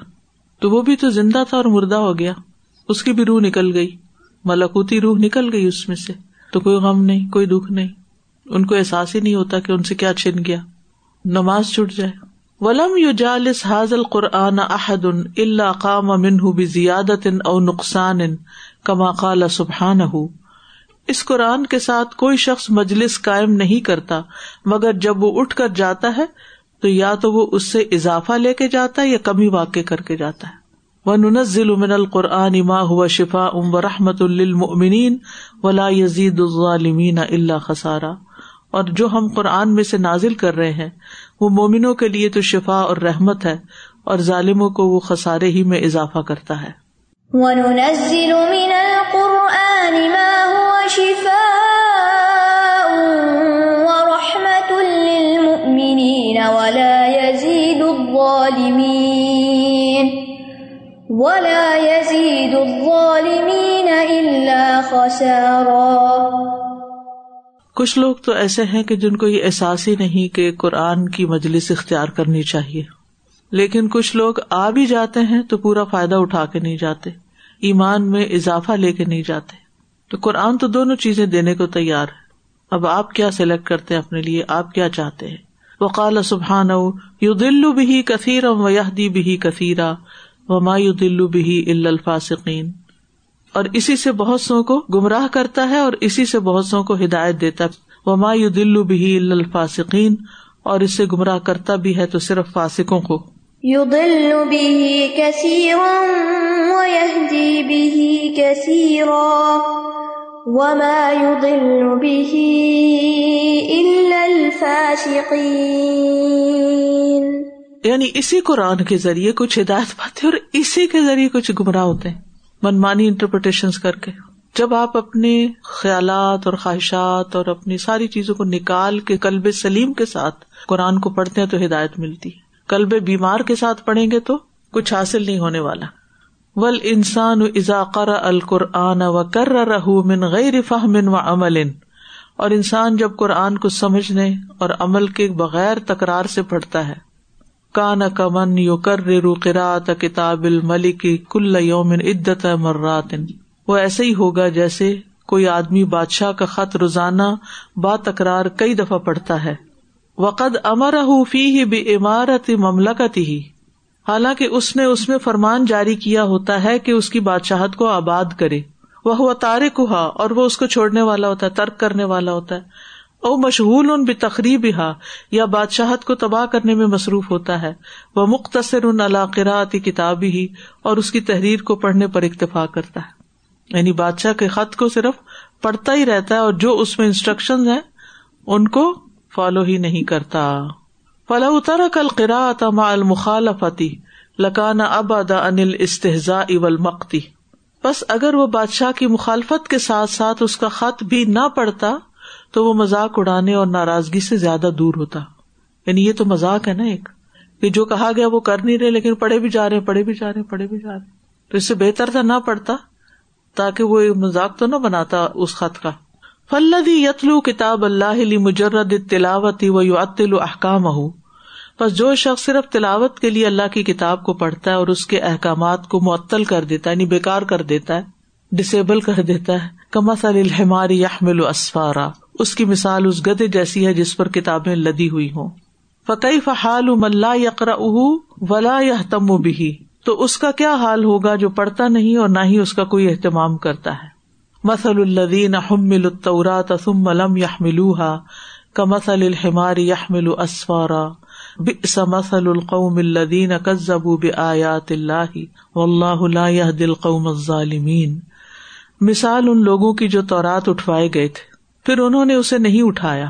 Speaker 1: تو وہ بھی تو زندہ تھا اور مردہ ہو گیا۔ اس کی بھی روح نکل گئی۔ ملاکوتی روح نکل گئی اس میں سے۔ تو کوئی غم نہیں، کوئی دکھ نہیں۔ ان کو احساس ہی نہیں ہوتا کہ ان سے کیا چھن گیا۔ نماز چھٹ جائے۔ ولم یو جالس حاضل قرآن احد اللہ قام منہ بزیادت او نقصان، کما قال سبحان اس قرآن کے ساتھ کوئی شخص مجلس قائم نہیں کرتا، مگر جب وہ اٹھ کر جاتا ہے، تو یا تو وہ اس سے اضافہ لے کے جاتا ہے یا کمی واقع کر کے جاتا ہے۔ وہ ننزل من القرآن ما ہوا شفا ام و رحمت ولا یزید الظالمین اللہ خسارا۔ اور جو ہم قرآن میں سے نازل کر رہے ہیں، وہ مومنوں کے لیے تو شفا اور رحمت ہے، اور ظالموں کو وہ خسارے ہی میں اضافہ کرتا ہے۔
Speaker 5: وَنُنَزِّلُ مِنَ الْقُرْآنِ مَا هُوَ شِفَاءٌ وَرَحْمَةٌ لِّلْمُؤْمِنِينَ وَلَا يَزِيدُ الظَّالِمِينَ، وَلَا يَزِيدُ الظَّالِمِينَ إِلَّا خَسَارًا۔
Speaker 1: کچھ لوگ تو ایسے ہیں کہ جن کو یہ احساس ہی نہیں کہ قرآن کی مجلس اختیار کرنی چاہیے۔ لیکن کچھ لوگ آ بھی جاتے ہیں تو پورا فائدہ اٹھا کے نہیں جاتے، ایمان میں اضافہ لے کے نہیں جاتے۔ تو قرآن تو دونوں چیزیں دینے کو تیار ہے۔ اب آپ کیا سلیکٹ کرتے ہیں اپنے لیے؟ آپ کیا چاہتے ہیں؟ وقال سبحان یو دلو بھی کثیر و یادی بھی کثیرا و ما یو دلو بھی الفاصقین اور اسی سے بہت سو کو گمراہ کرتا ہے اور اسی سے بہت سو کو ہدایت دیتا وہ ما یو دلو بھی الفاصقین اور اسے گمراہ کرتا بھی ہے تو صرف فاسکوں کو۔ یعنی اسی قرآن کے ذریعے کچھ ہدایت پاتے اور اسی کے ذریعے کچھ گمراہ ہوتے ہیں۔ منمانی انٹرپریٹیشن کر کے۔ جب آپ اپنے خیالات اور خواہشات اور اپنی ساری چیزوں کو نکال کے کلب سلیم کے ساتھ قرآن کو پڑھتے ہیں تو ہدایت ملتی۔ ہے کلب بیمار کے ساتھ پڑھیں گے تو کچھ حاصل نہیں ہونے والا۔ ول انسان اضاقر القرآن و کر رہ من غیر فہم و عمل اور انسان جب قرآن کو سمجھنے اور عمل کے بغیر تکرار سے پڑھتا ہے کان کمن یو کر رات کتاب الملک کل یومن عدت مرات۔ وہ ایسے ہی ہوگا جیسے کوئی آدمی بادشاہ کا خط روزانہ با تکرار کئی دفعہ پڑھتا ہے۔ وقد امر فی ہی بے عمارت مملکت ہی حالانکہ اس نے اس میں فرمان جاری کیا ہوتا ہے کہ اس کی بادشاہت کو آباد کرے۔ وہ تارک ہوا اور وہ اس کو چھوڑنے والا ہوتا ہے، ترک کرنے والا ہوتا ہے۔ او مشغول ان بے ہا یا بادشاہت کو تباہ کرنے میں مصروف ہوتا ہے۔ وہ مختصر ان علاقراتی کتاب ہی اور اس کی تحریر کو پڑھنے پر اکتفا کرتا ہے۔ یعنی بادشاہ کے خط کو صرف پڑھتا ہی رہتا ہے، اور جو اس میں انسٹرکشن ہیں، ان کو فالو ہی نہیں کرتا۔ فلا اتر کل قرا ما المخالفتی لکانا اب ادا انل استحزا اول مکتی بس اگر وہ بادشاہ کی مخالفت کے ساتھ ساتھ اس کا خط بھی نہ پڑھتا تو وہ مزاق اڑانے اور ناراضگی سے زیادہ دور ہوتا۔ یعنی یہ تو مزاق ہے نا ایک۔ کہ جو کہا گیا وہ کر نہیں رہے، لیکن پڑھے بھی جا رہے پڑھے بھی جا رہے پڑھے بھی جا رہے تو اس سے بہتر تھا نہ پڑھتا، تاکہ وہ مزاق تو نہ بناتا اس خط کا۔ فلدی یتلو کتاب اللہ علی مجرد تلاوتی و یو احکام ہو بس جو شخص صرف تلاوت کے لیے اللہ کی کتاب کو پڑھتا ہے اور اس کے احکامات کو معطل کر دیتا ہے یعنی بےکار کر دیتا ہے ڈسیبل کر دیتا ہے کما سل الحماری یحمل اسفارا۔ اس کی مثال اس گدے جیسی ہے جس پر کتابیں لدی ہوئی ہوں۔ فقی فحال ملا یقرا ولا یا تم بھی تو اس کا کیا حال ہوگا جو پڑھتا نہیں اور نہ ہی اس کا کوئی اہتمام کرتا ہے۔ مسل الدین حمل الطورات ثم لم يحملوها كمثل الحمار يحمل اسفارا بئس مثل القوم الذين كذبوا بآيات الله والله لا يهدي القوم الظالمين۔ مثال ان لوگوں کی جو تورات اٹھوائے گئے تھے۔ پھر انہوں نے اسے نہیں اٹھایا۔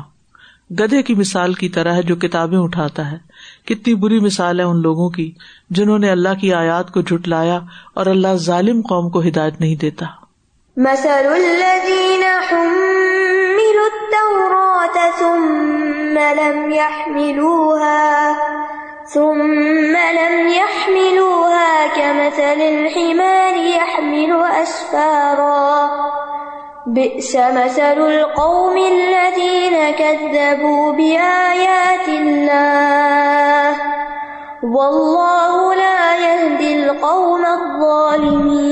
Speaker 1: گدھے کی مثال کی طرح ہے جو کتابیں اٹھاتا ہے۔ کتنی بری مثال ہے ان لوگوں کی جنہوں نے اللہ کی آیات کو جھٹلایا اور اللہ ظالم قوم کو ہدایت نہیں دیتا۔
Speaker 5: مثل الذين حملوا التوراة ثم لم يحملوها۔ ثم لم يحملوها كمثل الحمار يحمل أسفارا. بئس مثل القوم الذين كذبوا بآيات الله. والله لا يهدي القوم الظالمين.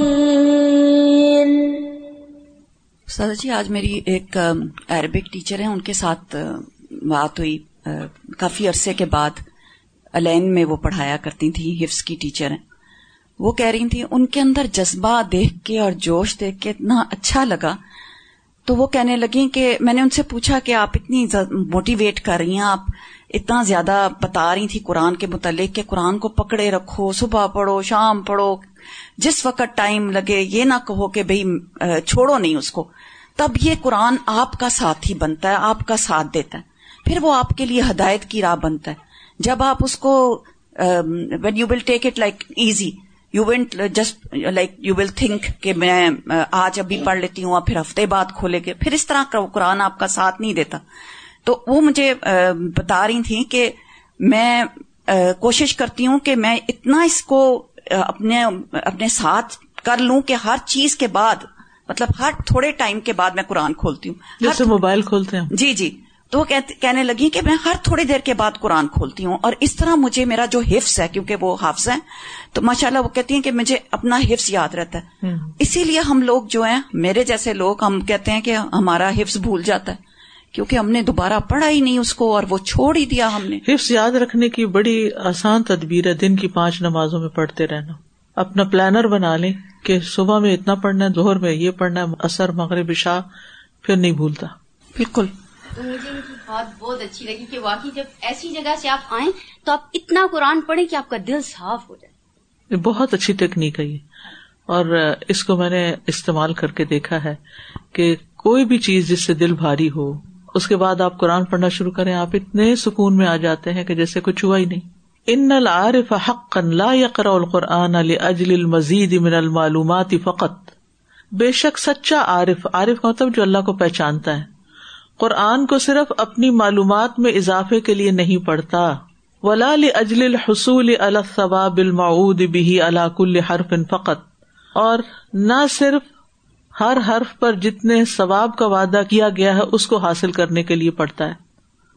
Speaker 2: سادہ جی آج میری ایک عربک ٹیچر ہیں، ان کے ساتھ بات ہوئی کافی عرصے کے بعد الین میں وہ پڑھایا کرتی تھی حفظ کی ٹیچر۔ ہیں وہ کہہ رہی تھی ان کے اندر جذبہ دیکھ کے اور جوش دیکھ کے اتنا اچھا لگا۔ تو وہ کہنے لگی کہ میں نے ان سے پوچھا کہ آپ اتنی موٹیویٹ کر رہی ہیں، آپ اتنا زیادہ بتا رہی تھی قرآن کے متعلق کہ قرآن کو پکڑے رکھو، صبح پڑھو، شام پڑھو، جس وقت ٹائم لگے، یہ نہ کہو کہ بھئی چھوڑو نہیں اس کو۔ تب یہ قرآن آپ کا ساتھ ہی بنتا ہے، آپ کا ساتھ دیتا ہے۔ پھر وہ آپ کے لیے ہدایت کی راہ بنتا ہے۔ جب آپ اس کو when you will take it like easy you went just like you will think کہ میں آج ابھی پڑھ لیتی ہوں اور پھر ہفتے بعد کھولے گے پھر اس طرح قرآن آپ کا ساتھ نہیں دیتا۔ تو وہ مجھے بتا رہی تھی کہ میں کوشش کرتی ہوں کہ میں اتنا اس کو اپنے اپنے ساتھ کر لوں کہ ہر چیز کے بعد مطلب ہر تھوڑے ٹائم کے بعد میں قرآن کھولتی ہوں۔
Speaker 1: جیسے موبائل کھولتے ہیں۔
Speaker 2: جی جی۔ تو وہ کہنے لگی کہ میں ہر تھوڑی دیر کے بعد قرآن کھولتی ہوں اور اس طرح مجھے میرا جو حفظ ہے کیونکہ وہ حافظ ہے تو ماشاء اللہ وہ کہتی ہیں کہ مجھے اپنا حفظ یاد رہتا ہے۔ اسی لیے ہم لوگ جو ہیں میرے جیسے لوگ ہم کہتے ہیں کہ ہمارا حفظ بھول جاتا ہے کیونکہ ہم نے دوبارہ پڑھا ہی نہیں اس کو اور وہ چھوڑ ہی دیا ہم نے۔
Speaker 1: حفظ یاد رکھنے کی بڑی آسان تدبیر ہے دن کی پانچ نمازوں میں پڑھتے رہنا۔ اپنا پلانر بنا لیں کہ صبح میں اتنا پڑھنا ہے دوہر میں یہ پڑھنا ہے اثر مغرب شاہ پھر نہیں بھولتا۔
Speaker 2: بالکل۔
Speaker 6: تو مجھے ان کی بات بہت اچھی لگی کہ واقعی جب ایسی جگہ سے آپ آئیں تو آپ اتنا قرآن پڑھیں کہ آپ کا دل صاف ہو جائے۔
Speaker 1: یہ بہت اچھی ٹیکنیک ہے یہ۔ اور اس کو میں نے استعمال کر کے دیکھا ہے کہ کوئی بھی چیز جس سے دل بھاری ہو، اس کے بعد آپ قرآن پڑھنا شروع کریں، آپ اتنے سکون میں آ جاتے ہیں کہ جیسے کچھ ہوا ہی نہیں۔ ان العارف حق لا يقرا القرآن لاجل المزید من المعلومات فقط۔ بے شک سچا عارف عارف کا مطلب جو اللہ کو پہچانتا ہے۔ قرآن کو صرف اپنی معلومات میں اضافے کے لیے نہیں پڑھتا۔ ولا اجل الحصول الثواب المعود به على كل حرف فقط۔ اور نہ صرف ہر حرف پر جتنے ثواب کا وعدہ کیا گیا ہے، اس کو حاصل کرنے کے لیے پڑھتا ہے۔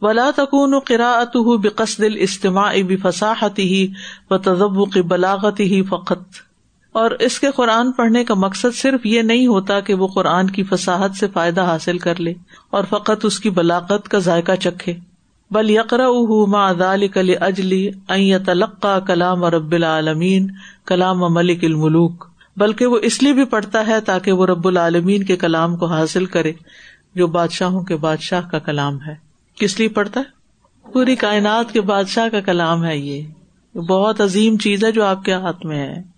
Speaker 1: ولا تکون قراءته بقصد الاستماع بفصاحته وتذوق بلاغته فقط۔ اور اس کے قرآن پڑھنے کا مقصد صرف یہ نہیں ہوتا کہ وہ قرآن کی فساحت سے فائدہ حاصل کر لے اور فقط اس کی بلاقت کا ذائقہ چکھے۔ بل یقرا ما کل اجلی تلقا کلام رب العالمین، کلام ملک الملوک۔ بلکہ وہ اس لیے بھی پڑھتا ہے تاکہ وہ رب العالمین کے کلام کو حاصل کرے، جو بادشاہوں کے بادشاہ کا کلام ہے۔ کس لیے پڑھتا ہے؟ پوری کائنات کے بادشاہ کا کلام ہے یہ بہت عظیم چیز ہے جو آپ کے ہاتھ میں ہے۔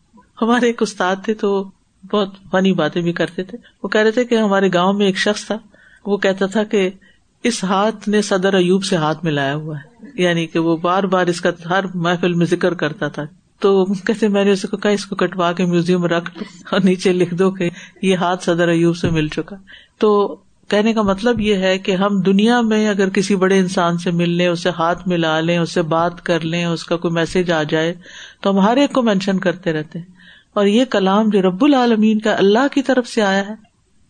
Speaker 1: ہمارے ایک استاد تھے تو بہت فنی باتیں بھی کرتے تھے۔ وہ کہہ رہے تھے کہ ہمارے گاؤں میں ایک شخص تھا۔ وہ کہتا تھا کہ اس ہاتھ نے صدر ایوب سے ہاتھ ملایا ہوا ہے۔ یعنی کہ وہ بار بار اس کا ہر محفل میں ذکر کرتا تھا۔ تو کہتے میں نے اسے کہا، اس کو کٹوا کے میوزیم رکھ دو اور نیچے لکھ دو کہ یہ ہاتھ صدر ایوب سے مل چکا۔ تو کہنے کا مطلب یہ ہے کہ ہم دنیا میں اگر کسی بڑے انسان سے مل لیں، اسے ہاتھ ملا لیں اس سے بات کر لیں، اس کا کوئی میسج آ جائے، تو ہم ہر ایک کو مینشن کرتے رہتے ہیں۔ اور یہ کلام جو رب العالمین کا اللہ کی طرف سے آیا ہے،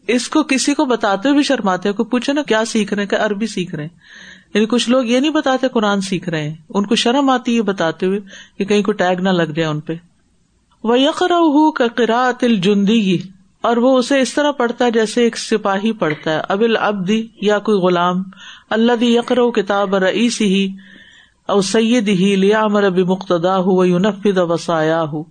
Speaker 1: اس کو کسی کو بتاتے ہوئے بھی شرماتے کوئی پوچھے نا، کیا سیکھ رہے کہ عربی سیکھ رہے ہیں؟ یعنی کچھ لوگ یہ نہیں بتاتے قرآن سیکھ رہے ہیں، ان کو شرم آتی ہے بتاتے ہوئے کہ کہیں کو ٹیگ نہ لگ جائے ان پہ۔ وہ یقرا کا جندی اور وہ اسے اس طرح پڑھتا ہے جیسے ایک سپاہی پڑھتا ہے۔ ابل ابدی یا کوئی غلام اللہ دی یقر کتاب رئیس ہی او سید ہی لیا مر اب مقتدا ہو یونفید وسایا ہو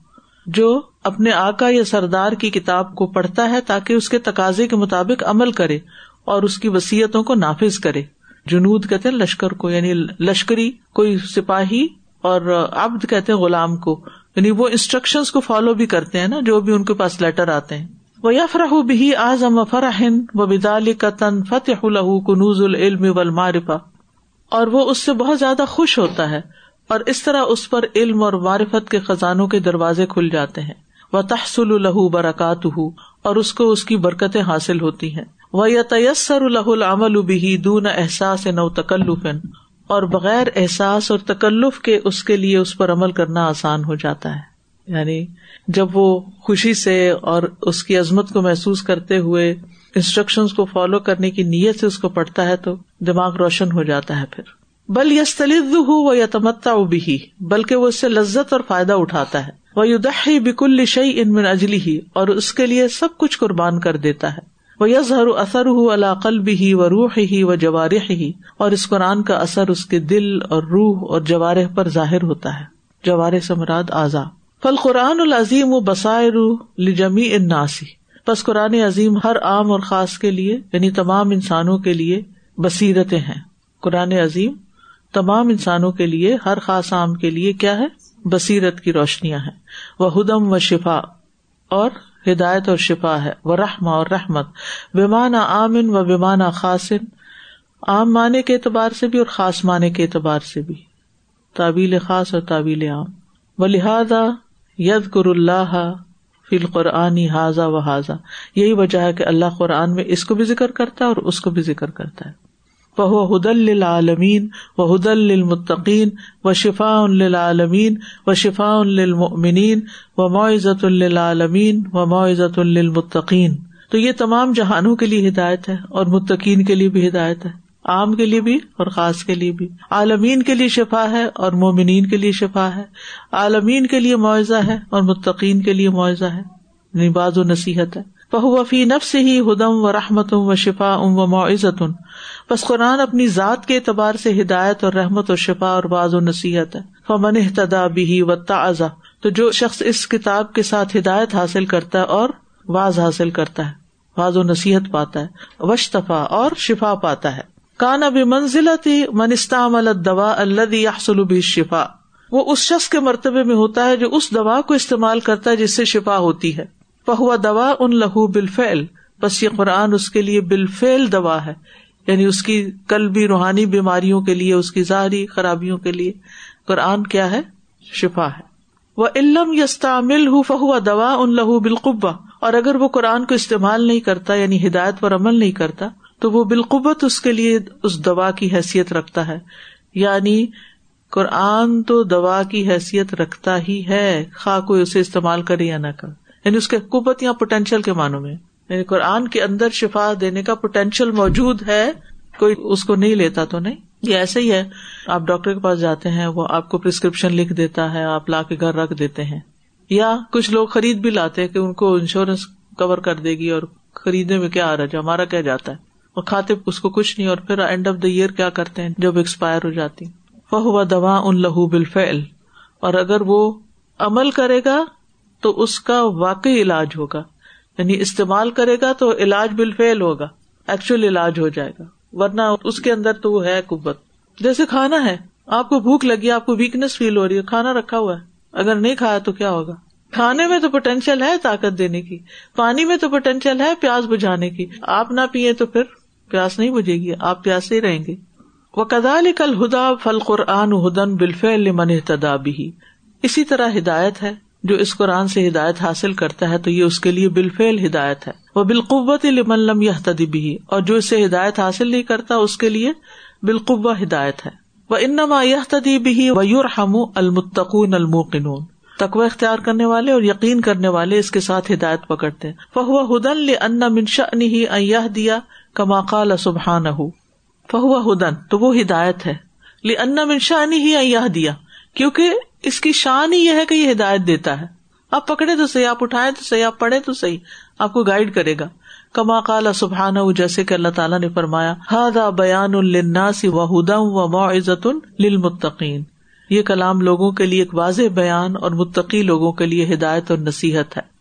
Speaker 1: جو اپنے آکا یا سردار کی کتاب کو پڑھتا ہے تاکہ اس کے تقاضے کے مطابق عمل کرے اور اس کی وسیعتوں کو نافذ کرے۔ جنود کہتے ہیں لشکر کو یعنی لشکری، کوئی سپاہی اور ابد کہتے ہیں غلام کو۔ یعنی وہ انسٹرکشن کو فالو بھی کرتے ہیں نا، جو بھی ان کے پاس لیٹر آتے ہیں۔ وہ یفرح بھی اعظم فرحن و بدال کا تن فتح الح کنوز العلم و اور وہ اس سے بہت زیادہ خوش ہوتا ہے اور اس طرح اس پر علم اور معرفت کے خزانوں کے دروازے کھل جاتے ہیں۔ وہ تحسل الہ برکات اور اس کو اس کی برکتیں حاصل ہوتی ہیں۔ وہ یا تیسر الہ العمل بھی دون احساس نو تکلف اور بغیر احساس اور تکلف کے اس کے لیے اس پر عمل کرنا آسان ہو جاتا ہے۔ یعنی جب وہ خوشی سے اور اس کی عظمت کو محسوس کرتے ہوئے انسٹرکشن کو فالو کرنے کی نیت سے اس کو پڑھتا ہے تو دماغ روشن ہو جاتا ہے پھر۔ بل یس تلد ہو یا تمتا بھی بلکہ وہ اس سے لذت اور فائدہ اٹھاتا ہے۔ وہ یدہی بکل شعی ان من اجلی ہی اور اس کے لیے سب کچھ قربان کر دیتا ہے۔ وہ یظہر اثر ہُ علاقل بھی و روح ہی و جوارح ہی اور اس قرآن کا اثر اس کے دل اور روح اور جوارح پر ظاہر ہوتا ہے۔ جوار سے مراد آزا فل قرآن العظیم و بسائر لجمی اناسی بس قرآن عظیم ہر عام اور خاص کے لیے یعنی تمام انسانوں کے لیے بصیرتیں ہیں۔ قرآن عظیم تمام انسانوں کے لیے، ہر خاص عام کے لیے کیا ہے؟ بصیرت کی روشنیاں ہیں۔ وہ ہدم و شفا، اور ہدایت اور شفا ہے۔ وہ رحم اور رحمت۔ بیمانہ عامن و بیمانہ خاصن عام معنی کے اعتبار سے بھی اور خاص معنی کے اعتبار سے بھی۔ تعویل خاص اور تعویل عام۔ و لہذا ید گر اللہ فی القرآنی حاضہ و حاضہ یہی وجہ ہے کہ اللہ قرآن میں اس کو بھی ذکر کرتا ہے اور اس کو بھی ذکر کرتا ہے۔ وہ حد عالمین و حد المطقین و شفا للعالمین و شفا للمؤمنین و معزت للعالمین و معزت للمتقین۔ تو یہ تمام جہانوں کے لیے ہدایت ہے اور متقین کے لیے بھی ہدایت ہے، عام کے لیے بھی اور خاص کے لیے بھی۔ عالمین کے لیے شفا ہے اور مومنین کے لیے شفا ہے۔ عالمین کے لیے معاوضہ ہے اور متقین کے لیے معاوضہ ہے۔ یعنی نباز و نصیحت ہے۔ وفی نف سے ہی ہدم و رحمت و شفا ام و معزت بس قرآن اپنی ذات کے اعتبار سے ہدایت اور رحمت و شفا اور باز و نصیحت ہے۔ فمن احتدا بھی و تازہ تو جو شخص اس کتاب کے ساتھ ہدایت حاصل کرتا ہے اور واز حاصل کرتا ہے واض و نصیحت پاتا ہے وشتفا اور شفا پاتا ہے۔ کان اب منزلتی منستام الدوا اللہ بھی شفا وہ اس شخص کے مرتبے میں ہوتا ہے جو اس دوا کو استعمال کرتا ہے جس سے شفا ہوتی ہے۔ پہوا دوا ان لہو بالفعل بس یہ قرآن اس کے لیے بالفعل دوا ہے۔ یعنی اس کی قلبی روحانی بیماریوں کے لیے، اس کی ظاہری خرابیوں کے لیے قرآن کیا ہے؟ شفا ہے۔ وہ علم یستعمل ہُو فہو دوا ان لہو بالقبا اور اگر وہ قرآن کو استعمال نہیں کرتا یعنی ہدایت پر عمل نہیں کرتا، تو وہ بالقوت اس کے لیے اس دوا کی حیثیت رکھتا ہے۔ یعنی قرآن تو دوا کی حیثیت رکھتا ہی ہے، خواہ کوئی اسے استعمال کرے یا نہ کرے۔ یعنی اس کے قوت یا پوٹینشیل کے معنوں میں۔ یعنی قرآن کے اندر شفا دینے کا پوٹینشیل موجود ہے، کوئی اس کو نہیں لیتا تو نہیں؟ یہ ایسے ہی ہے۔ آپ ڈاکٹر کے پاس جاتے ہیں، وہ آپ کو پرسکرپشن لکھ دیتا ہے، آپ لا کے گھر رکھ دیتے ہیں۔ یا کچھ لوگ خرید بھی لاتے کہ ان کو انشورنس کور کر دے گی اور خریدنے میں کیا آ رہا ہے؟ ہمارا کیا جاتا ہے؟ اور کھاتے اس کو کچھ نہیں اور پھر اینڈ آف دا ایئر کیا کرتے ہیں؟ جب ایکسپائر ہو جاتی۔ وہ ہوا دوا ان لہو بالفعل۔ اور اگر وہ عمل کرے گا تو اس کا واقعی علاج ہوگا۔ یعنی استعمال کرے گا تو علاج بال فیل ہوگا ایکچوئل علاج ہو جائے گا، ورنہ اس کے اندر تو وہ ہے قبت جیسے کھانا ہے، آپ کو بھوک لگی، آپ کو ویکنیس فیل ہو رہی ہے، کھانا رکھا ہوا ہے۔ اگر نہیں کھایا تو کیا ہوگا؟ کھانے میں تو پوٹینشیل ہے طاقت دینے کی، پانی میں تو پوٹینشیل ہے پیاس بجھانے کی۔ آپ نہ پیئے تو پھر پیاس نہیں بجے گی، آپ پیاس ہی رہیں گے۔ وہ کدال کل ہدا فل قرآن ہدن بالفعل من بھی اسی طرح ہدایت ہے۔ جو اس قرآن سے ہدایت حاصل کرتا ہے تو یہ اس کے لیے بالفعل ہدایت ہے۔ وہ بالقوت لم یہ تدبی اور جو اسے ہدایت حاصل نہیں کرتا، اس کے لیے بالقوا ہدایت ہے۔ وہ انما یہ تدیبی ویور ہم المتقون الموقنون۔ تقوی اختیار کرنے والے اور یقین کرنے والے اس کے ساتھ ہدایت پکڑتے فہو ہدن ان منشا نہیں دیا کما قال سبحان فہو ہدن تو وہ ہدایت ہے۔ لی ان منشا نہیں دیا کیونکہ اس کی شان ہی یہ ہے کہ یہ ہدایت دیتا ہے۔ آپ پکڑے تو صحیح، آپ اٹھائے تو صحیح، آپ پڑھے تو صحیح، آپ کو گائڈ کرے گا۔ کما کالا سبحان جیسے کہ اللہ تعالیٰ نے فرمایا ہاد بیان الناسی و ہدا و معزت للمتقین یہ کلام لوگوں کے لیے ایک واضح بیان اور متقی لوگوں کے لیے ہدایت اور نصیحت ہے۔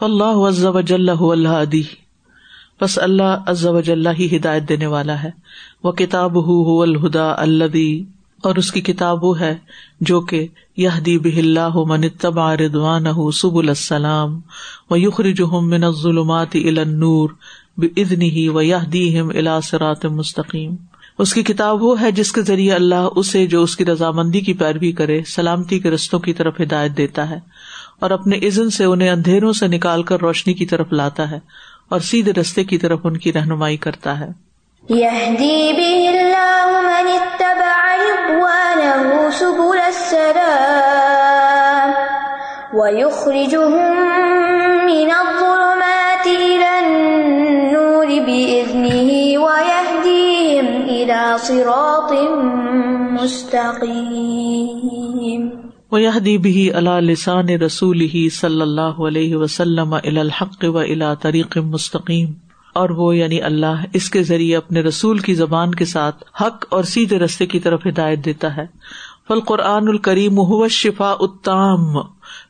Speaker 1: اللہ عز وجل هو الهادی۔ بس اللہ عز وجل ہی ہدایت دینے والا ہے۔ وہ کتاب هو الهدى الذي اور اس کی کتاب وہ ہے جو کہ یہدی بہ اللہ من اتبع رضوانہ سبل السلام ویخرجہم من الظلمات الى النور باذنہ ویہدیہم الى صراط مستقیم۔ اس کی کتاب وہ ہے جس کے ذریعے اللہ اسے جو اس کی رضامندی کی پیروی کرے، سلامتی کے رستوں کی طرف ہدایت دیتا ہے۔ اور اپنے عزن سے انہیں اندھیروں سے نکال کر روشنی کی طرف لاتا ہے اور سیدھے رستے کی طرف ان کی رہنمائی کرتا ہے۔
Speaker 5: صراط مستقيم
Speaker 1: ويهدي به على لسان رسوله صلی اللہ علیہ وسلم الى الحق و الى طریق مستقیم اور وہ یعنی اللہ اس کے ذریعے اپنے رسول کی زبان کے ساتھ حق اور سیدھے رستے کی طرف ہدایت دیتا ہے۔ فل قرآن الکریم هو الشفاء التام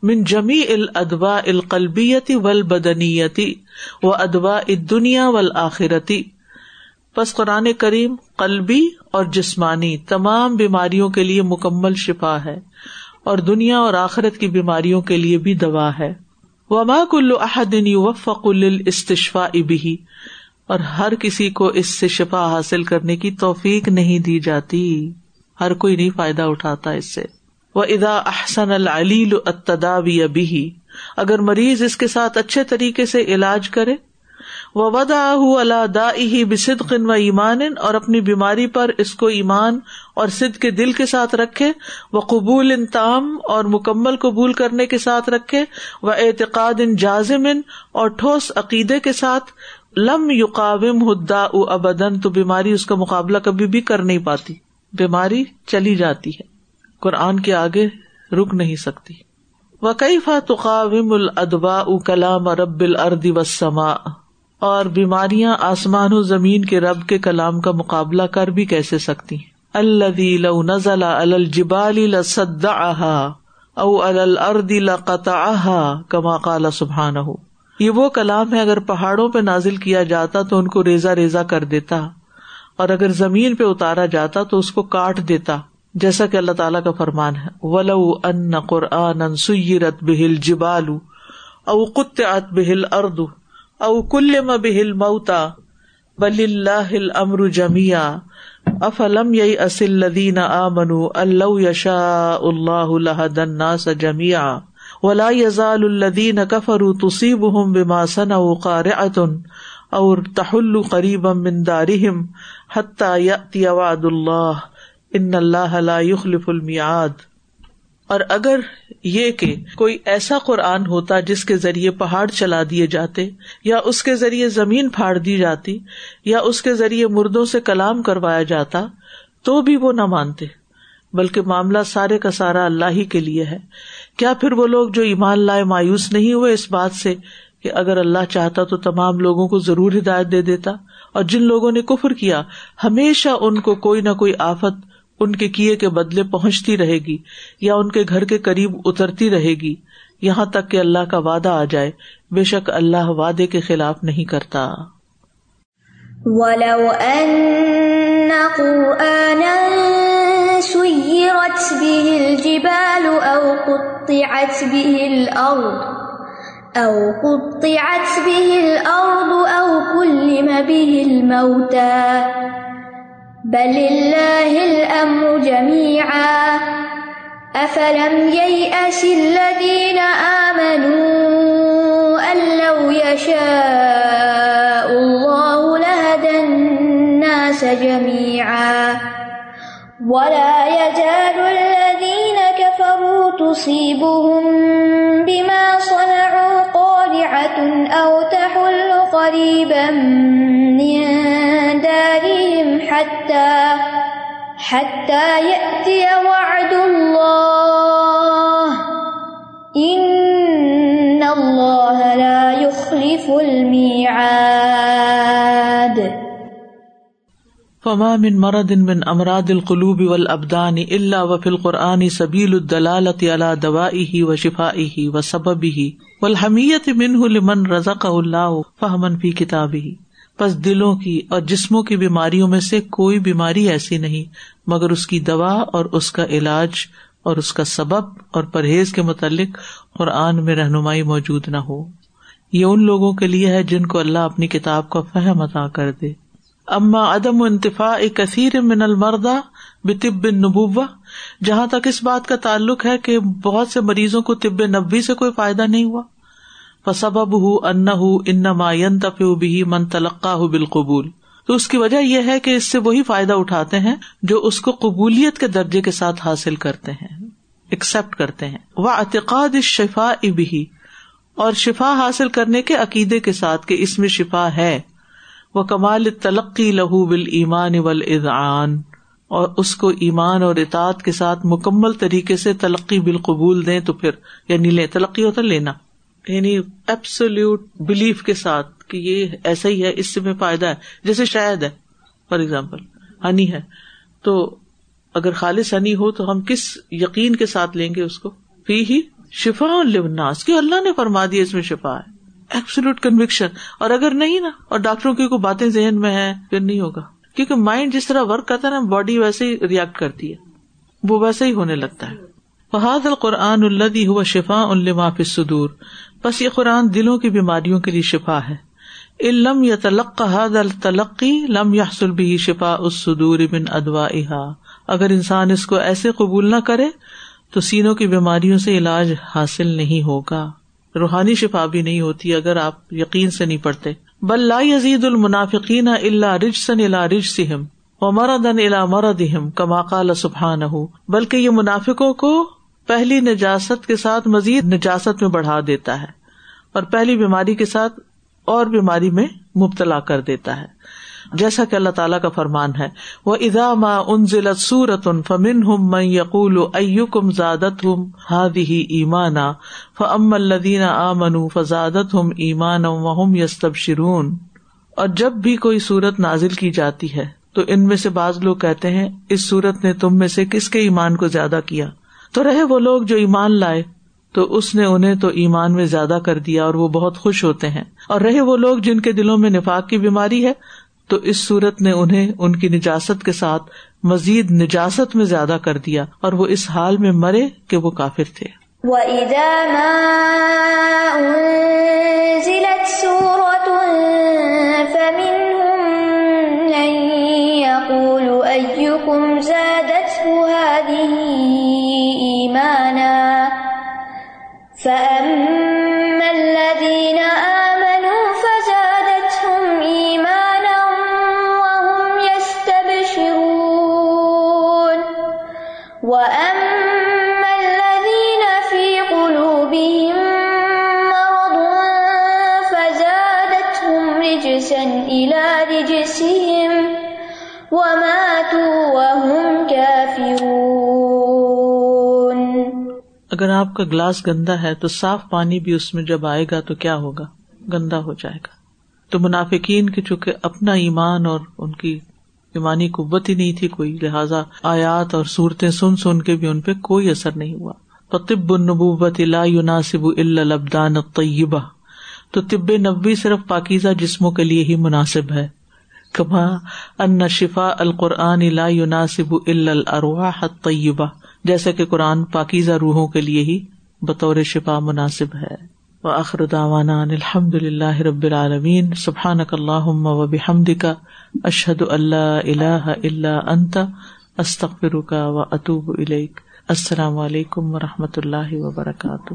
Speaker 1: من جمی الادواء القلبیتی ول بدنیتی و ادوا دنیا ول آخرتی بس قرآن کریم قلبی اور جسمانی تمام بیماریوں کے لیے مکمل شفا ہے۔ اور دنیا اور آخرت کی بیماریوں کے لیے بھی دوا ہے۔ وما کل احدین وفق استشفا ابھی اور ہر کسی کو اس سے شفا حاصل کرنے کی توفیق نہیں دی جاتی۔ ہر کوئی نہیں فائدہ اٹھاتا اس سے۔ وہ ادا احسن العلیل التداوی ابھی اگر مریض اس کے ساتھ اچھے طریقے سے علاج کرے وہ ودا اللہ دا بصدقن و ایمان اور اپنی بیماری پر اس کو ایمان اور سد کے دل کے ساتھ رکھے وہ قبول ان تام اور مکمل قبول کرنے کے ساتھ رکھے وہ اعتقاد ان جازم اور ٹھوس عقیدے کے ساتھ، لم یقاوم ہدا ابدن تو بیماری اس کا مقابلہ کبھی بھی کر نہیں پاتی۔ بیماری چلی جاتی ہے۔ قرآن کے آگے رک نہیں سکتی۔ وقیفہ تقاوم الادبا کلام رب الرد وسما اور بیماریاں آسمان و زمین کے رب کے کلام کا مقابلہ کر بھی کیسے سکتی اللہ لو نزل الجبال او الارض لقطعها کما قال سبحانہ یہ وہ کلام ہے اگر پہاڑوں پہ نازل کیا جاتا تو ان کو ریزا ریزا کر دیتا، اور اگر زمین پہ اتارا جاتا تو اس کو کاٹ دیتا، جیسا کہ اللہ تعالیٰ کا فرمان ہے۔ ولو ان قرآن سیرت بہل جبالو او قطعت بہل اردو۔ او کل بہل موتا بل اللہ امر جمیا افلم یئی اصل لدین آ منو اللہ یشا اللہ اللہ دن س جمیا ولا یزال الدین کفر تصیب ہم بما سن قارعتن اور تحل قریب من دارہم حتی یأتی وعد اللہ ان اللہ لا یخلف المیعاد اور اگر یہ کہ کوئی ایسا قرآن ہوتا جس کے ذریعے پہاڑ چلا دیے جاتے، یا اس کے ذریعے زمین پھاڑ دی جاتی، یا اس کے ذریعے مردوں سے کلام کروایا جاتا، تو بھی وہ نہ مانتے۔ بلکہ معاملہ سارے کا سارا اللہ ہی کے لیے ہے۔ کیا پھر وہ لوگ جو ایمان لائے مایوس نہیں ہوئے اس بات سے کہ اگر اللہ چاہتا تو تمام لوگوں کو ضرور ہدایت دے دیتا، اور جن لوگوں نے کفر کیا، ہمیشہ ان کو کوئی نہ کوئی آفت ان کے کیے کے بدلے پہنچتی رہے گی یا ان کے گھر کے قریب اترتی رہے گی، یہاں تک کہ اللہ کا وعدہ آ جائے، بے شک اللہ وعدے کے خلاف نہیں کرتا۔
Speaker 5: ولو أن قرآنا سيرت به الجبال أو قطعت به الأرض، أو قطعت به الأرض أو كلم به الموتى بل اللہ الامر جميعا. افلم ييأس الذين آمنوا ان لو يشاء الله لهدى الناس جميعا. ولا يزال الذين كفروا تصيبهم بما صنعوا قارعة أو تحل قريبا من حتى يأتي وعد الله. إن الله لا يخلف الميعاد.
Speaker 1: فما من مرض من امراض القلوب والابدان الا وفي القران سبيل الدلاله على دوائه وشفائه وسببه والحميه منه لمن رزقه الله فهما في كتابه پس دلوں کی اور جسموں کی بیماریوں میں سے کوئی بیماری ایسی نہیں، مگر اس کی دوا اور اس کا علاج اور اس کا سبب اور پرہیز کے متعلق قرآن میں رہنمائی موجود نہ ہو۔ یہ ان لوگوں کے لیے ہے جن کو اللہ اپنی کتاب کا فہم عطا کر دے۔ اما عدم و انتفاع کثیر من المردا بطب نبوا جہاں تک اس بات کا تعلق ہے کہ بہت سے مریضوں کو طب نبی سے کوئی فائدہ نہیں ہوا۔ فسبب ہُ ان ان ماین بھی من تلقا ہُ بالقبول۔ تو اس کی وجہ یہ ہے کہ اس سے وہی فائدہ اٹھاتے ہیں جو اس کو قبولیت کے درجے کے ساتھ حاصل کرتے ہیں ایکسپٹ کرتے ہیں۔ وہ اعتقاد شفا ابھی اور شفا حاصل کرنے کے عقیدے کے ساتھ کہ اس میں شفا ہے۔ وہ کمال تلقی لہو بل ایمان ول ادعان اور اس کو ایمان اور اطاط کے ساتھ مکمل طریقے سے تلقی بالقبول دیں تو پھر یعنی لیں، تلقی ہوتا لینا۔ یعنی ایبسولوٹ بلیف کے ساتھ کہ یہ ایسا ہی ہے، اس سے میں فائدہ ہے، جیسے شاید ہے فار ایگزامپل ہنی ہے۔ تو اگر خالص ہنی ہو تو ہم کس یقین کے ساتھ لیں گے اس کو؟ فی ہی شفا لبناس کی اللہ نے فرما دیا اس میں شفا ہے۔ ایبسولوٹ کنوکشن اور اگر نہیں نا، اور ڈاکٹروں کی کوئی باتیں ذہن میں ہے پھر نہیں ہوگا۔ کیونکہ مائنڈ جس طرح ورک کرتا ہے نا باڈی ویسے ہی ریئیکٹ کرتی ہے۔ وہ ویسے ہی ہونے لگتا ہے۔ فہاد القرآن الدی ہوا شفا الما صدور بس یہ قرآن دلوں کی بیماریوں کے لیے شفا ہے۔ علم یا تلق التلقی لم یا بھی شفا اس سدور بن ادوا اگر انسان اس کو ایسے قبول نہ کرے، تو سینوں کی بیماریوں سے علاج حاصل نہیں ہوگا۔ روحانی شفا بھی نہیں ہوتی اگر آپ یقین سے نہیں پڑھتے۔ بل لا یزید المنافقین اللہ رج سن الا رج سم و مرادن الا مرادہم کما قال سبحان بلکہ یہ منافقوں کو پہلی نجاست کے ساتھ مزید نجاست میں بڑھا دیتا ہے اور پہلی بیماری کے ساتھ اور بیماری میں مبتلا کر دیتا ہے۔ جیسا کہ اللہ تعالیٰ کا فرمان ہے۔ وہ ادا ما ان ضلع سورت ان فمن ہم میں یقول کم زادت ہم ہاد ہی ایمانا فم الدین آ من فزادت ہم ایمان وہم یستب شرون اور جب بھی کوئی سورت نازل کی جاتی ہے تو ان میں سے بعض لوگ کہتے ہیں، اس سورت نے تم میں سے کس کے ایمان کو زیادہ کیا؟ تو رہے وہ لوگ جو ایمان لائے، تو اس نے انہیں تو ایمان میں زیادہ کر دیا اور وہ بہت خوش ہوتے ہیں۔ اور رہے وہ لوگ جن کے دلوں میں نفاق کی بیماری ہے تو اس صورت نے انہیں ان کی نجاست کے ساتھ مزید نجاست میں زیادہ کر دیا اور وہ اس حال میں مرے کہ وہ کافر تھے۔
Speaker 5: فأما
Speaker 1: اگر آپ کا گلاس گندا ہے تو صاف پانی بھی اس میں جب آئے گا تو کیا ہوگا؟ گندا ہو جائے گا۔ تو منافقین کے چونکہ اپنا ایمان اور ان کی ایمانی قوت ہی نہیں تھی کوئی، لہٰذا آیات اور صورتیں سن سن کے بھی ان پہ کوئی اثر نہیں ہوا۔ تو طب النبوت لا يناسب الا الابدان طیبہ تو طب نبی صرف پاکیزہ جسموں کے لیے ہی مناسب ہے۔ کما ان شفا القرآن لا يناسب الا الارواح الطیبہ جیسا کہ قرآن پاکیزہ روحوں کے لیے ہی بطور شفا مناسب ہے۔ وآخر دعوانا الحمد للہ رب العالمین۔ سبحان اللہ و بحمد کا اشحد اللہ اللہ اللہ انت استخر کا و اطوب السلام علیکم و رحمۃ اللہ وبرکاتہ۔